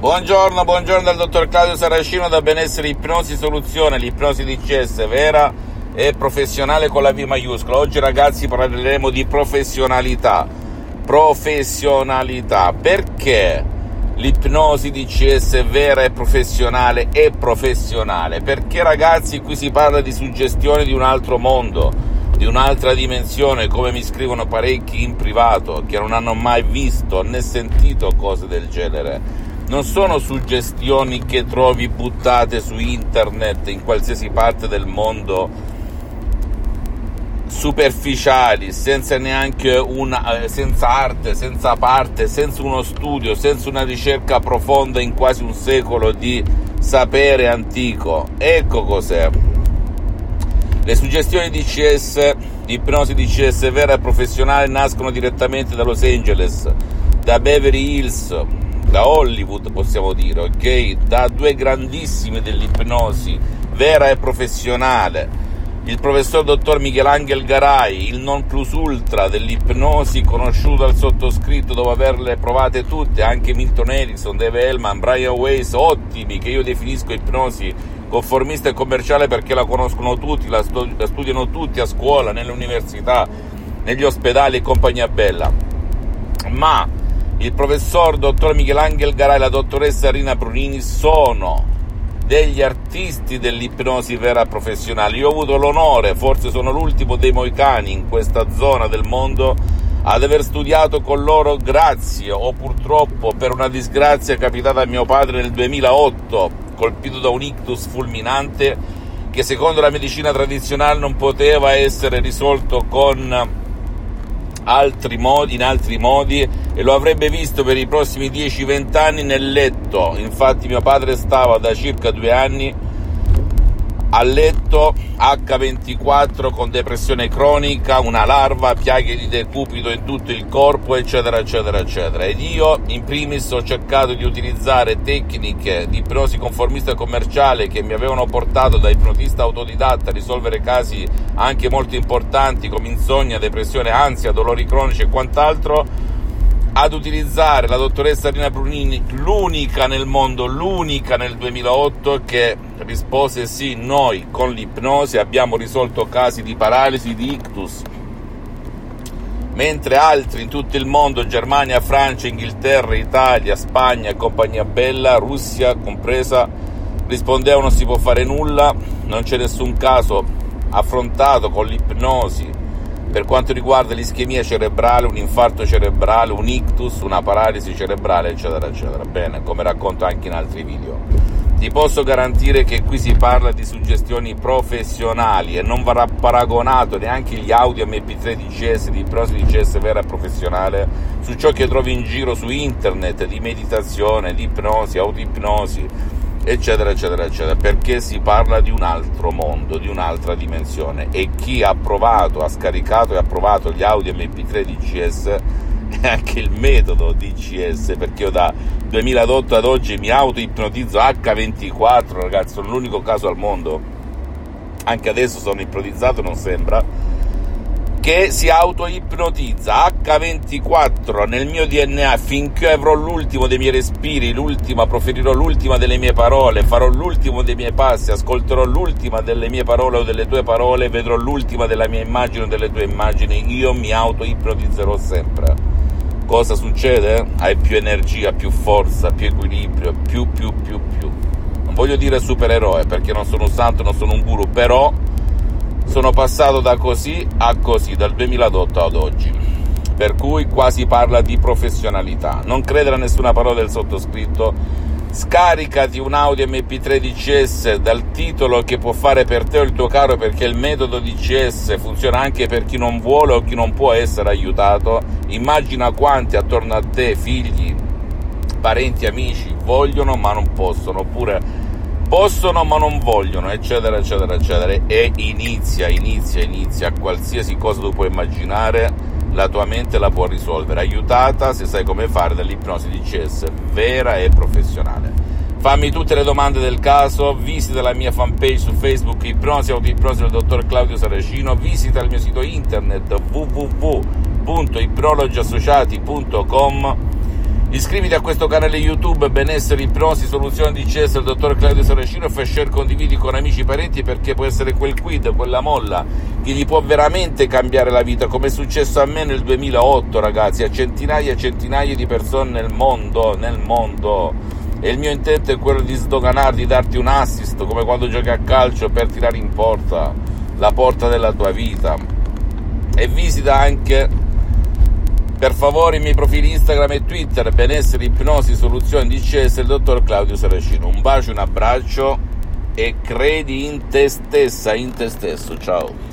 Buongiorno, buongiorno dal dottor Claudio Saracino da Benessere Ipnosi Soluzione, l'ipnosi DCS vera e professionale con la V maiuscola. Oggi ragazzi parleremo di professionalità. Professionalità. Perché l'ipnosi DCS vera e professionale è professionale? Perché ragazzi qui si parla di suggestione di un altro mondo, di un'altra dimensione, come mi scrivono parecchi in privato che non hanno mai visto né sentito cose del genere non sono suggestioni che trovi buttate su internet in qualsiasi parte del mondo superficiali, senza neanche una, eh, senza arte, senza parte, senza uno studio, senza una ricerca profonda in quasi un secolo di sapere antico. Ecco cos'è. Le suggestioni di CS, di ipnosi di CS vera e professionale nascono direttamente da Los Angeles, da Beverly Hills, da Hollywood possiamo dire, ok? Da due grandissime dell'ipnosi vera e professionale. Il professor dottor Michelangelo Garai, il non plus ultra dell'ipnosi conosciuto dal sottoscritto dopo averle provate tutte, anche Milton Erickson, Dave Hellman, Brian Weiss, ottimi, che io definisco ipnosi conformista e commerciale perché la conoscono tutti, la, stu- la studiano tutti a scuola, nelle università, negli ospedali e compagnia bella. Ma il professor dottor Michelangelo Garai e la dottoressa Rina Brunini sono degli artisti dell'ipnosi vera professionale. Io ho avuto l'onore, forse sono l'ultimo dei moicani in questa zona del mondo, ad aver studiato con loro grazie o purtroppo per una disgrazia capitata a mio padre nel 2008, colpito da un ictus fulminante che secondo la medicina tradizionale non poteva essere risolto con altri modi, in altri modi e lo avrebbe visto per i prossimi 10-20 anni nel letto. Infatti mio padre stava da circa due anni a letto H24 con depressione cronica, una larva, piaghe di decupito in tutto il corpo, eccetera, eccetera, eccetera. Ed io, in primis, ho cercato di utilizzare tecniche di ipnosi conformista commerciale che mi avevano portato da ipnotista autodidatta a risolvere casi anche molto importanti come insonnia, depressione, ansia, dolori cronici e quant'altro ad utilizzare la dottoressa Rina Brunini, l'unica nel mondo, l'unica nel 2008 che rispose sì, noi con l'ipnosi abbiamo risolto casi di paralisi, di ictus, mentre altri in tutto il mondo, Germania, Francia, Inghilterra, Italia, Spagna e compagnia bella, Russia compresa, rispondevano si può fare nulla, non c'è nessun caso affrontato con l'ipnosi per quanto riguarda l'ischemia cerebrale, un infarto cerebrale, un ictus, una paralisi cerebrale, eccetera, eccetera. Bene, come racconto anche in altri video. Ti posso garantire che qui si parla di suggestioni professionali e non verrà paragonato neanche gli audio MP3 DCS di ipnosi DCS vera e professionale su ciò che trovi in giro su internet di meditazione, di ipnosi, autoipnosi, eccetera, eccetera, eccetera, perché si parla di un altro mondo, di un'altra dimensione. E chi ha provato, ha scaricato e ha provato gli audio MP3 DCS e anche il metodo DCS, perché io da 2008 ad oggi mi auto-ipnotizzo H24, ragazzi, sono l'unico caso al mondo, anche adesso sono ipnotizzato, non sembra, che si auto-ipnotizza H24 nel mio DNA finché avrò l'ultimo dei miei respiri, l'ultima, proferirò l'ultima delle mie parole, farò l'ultimo dei miei passi, ascolterò l'ultima delle mie parole o delle tue parole, vedrò l'ultima della mia immagine o delle tue immagini, io mi auto-ipnotizzerò sempre. Cosa succede? Hai più energia, più forza, più equilibrio, più, più, più, più. Non voglio dire supereroe perché non sono un santo, non sono un guru, però sono passato da così a così, dal 2008 ad oggi. Per cui qua si parla di professionalità. Non credere a nessuna parola del sottoscritto. Scaricati un audio MP3 DCS dal titolo che può fare per te o il tuo caro perché il metodo DCS funziona anche per chi non vuole o chi non può essere aiutato. Immagina quanti attorno a te, figli, parenti, amici, vogliono ma non possono, oppure possono ma non vogliono, eccetera, eccetera, eccetera. E inizia, inizia, inizia. Qualsiasi cosa tu puoi immaginare, la tua mente la può risolvere, aiutata se sai come fare dall'ipnosi di CS vera e professionale. Fammi tutte le domande del caso, visita la mia fanpage su Facebook Ipnosi Autoipnosi del dottor Claudio Saracino, visita il mio sito internet www.ipnologiassociati.com Iscriviti a questo canale YouTube Benessere, Ipnosi, Soluzione di CS del dottor Claudio Saracino e fai share condividi con amici e parenti perché può essere quel quid, quella molla che gli può veramente cambiare la vita come è successo a me nel 2008 ragazzi, a centinaia e centinaia di persone nel mondo, nel mondo. E il mio intento è quello di sdoganarti, di darti un assist come quando giochi a calcio per tirare in porta la porta della tua vita. E visita anche per favore i miei profili Instagram e Twitter, benessere, ipnosi, soluzioni DCS il dottor Claudio Saracino. Un bacio, un abbraccio e credi in te stessa, in te stesso. Ciao.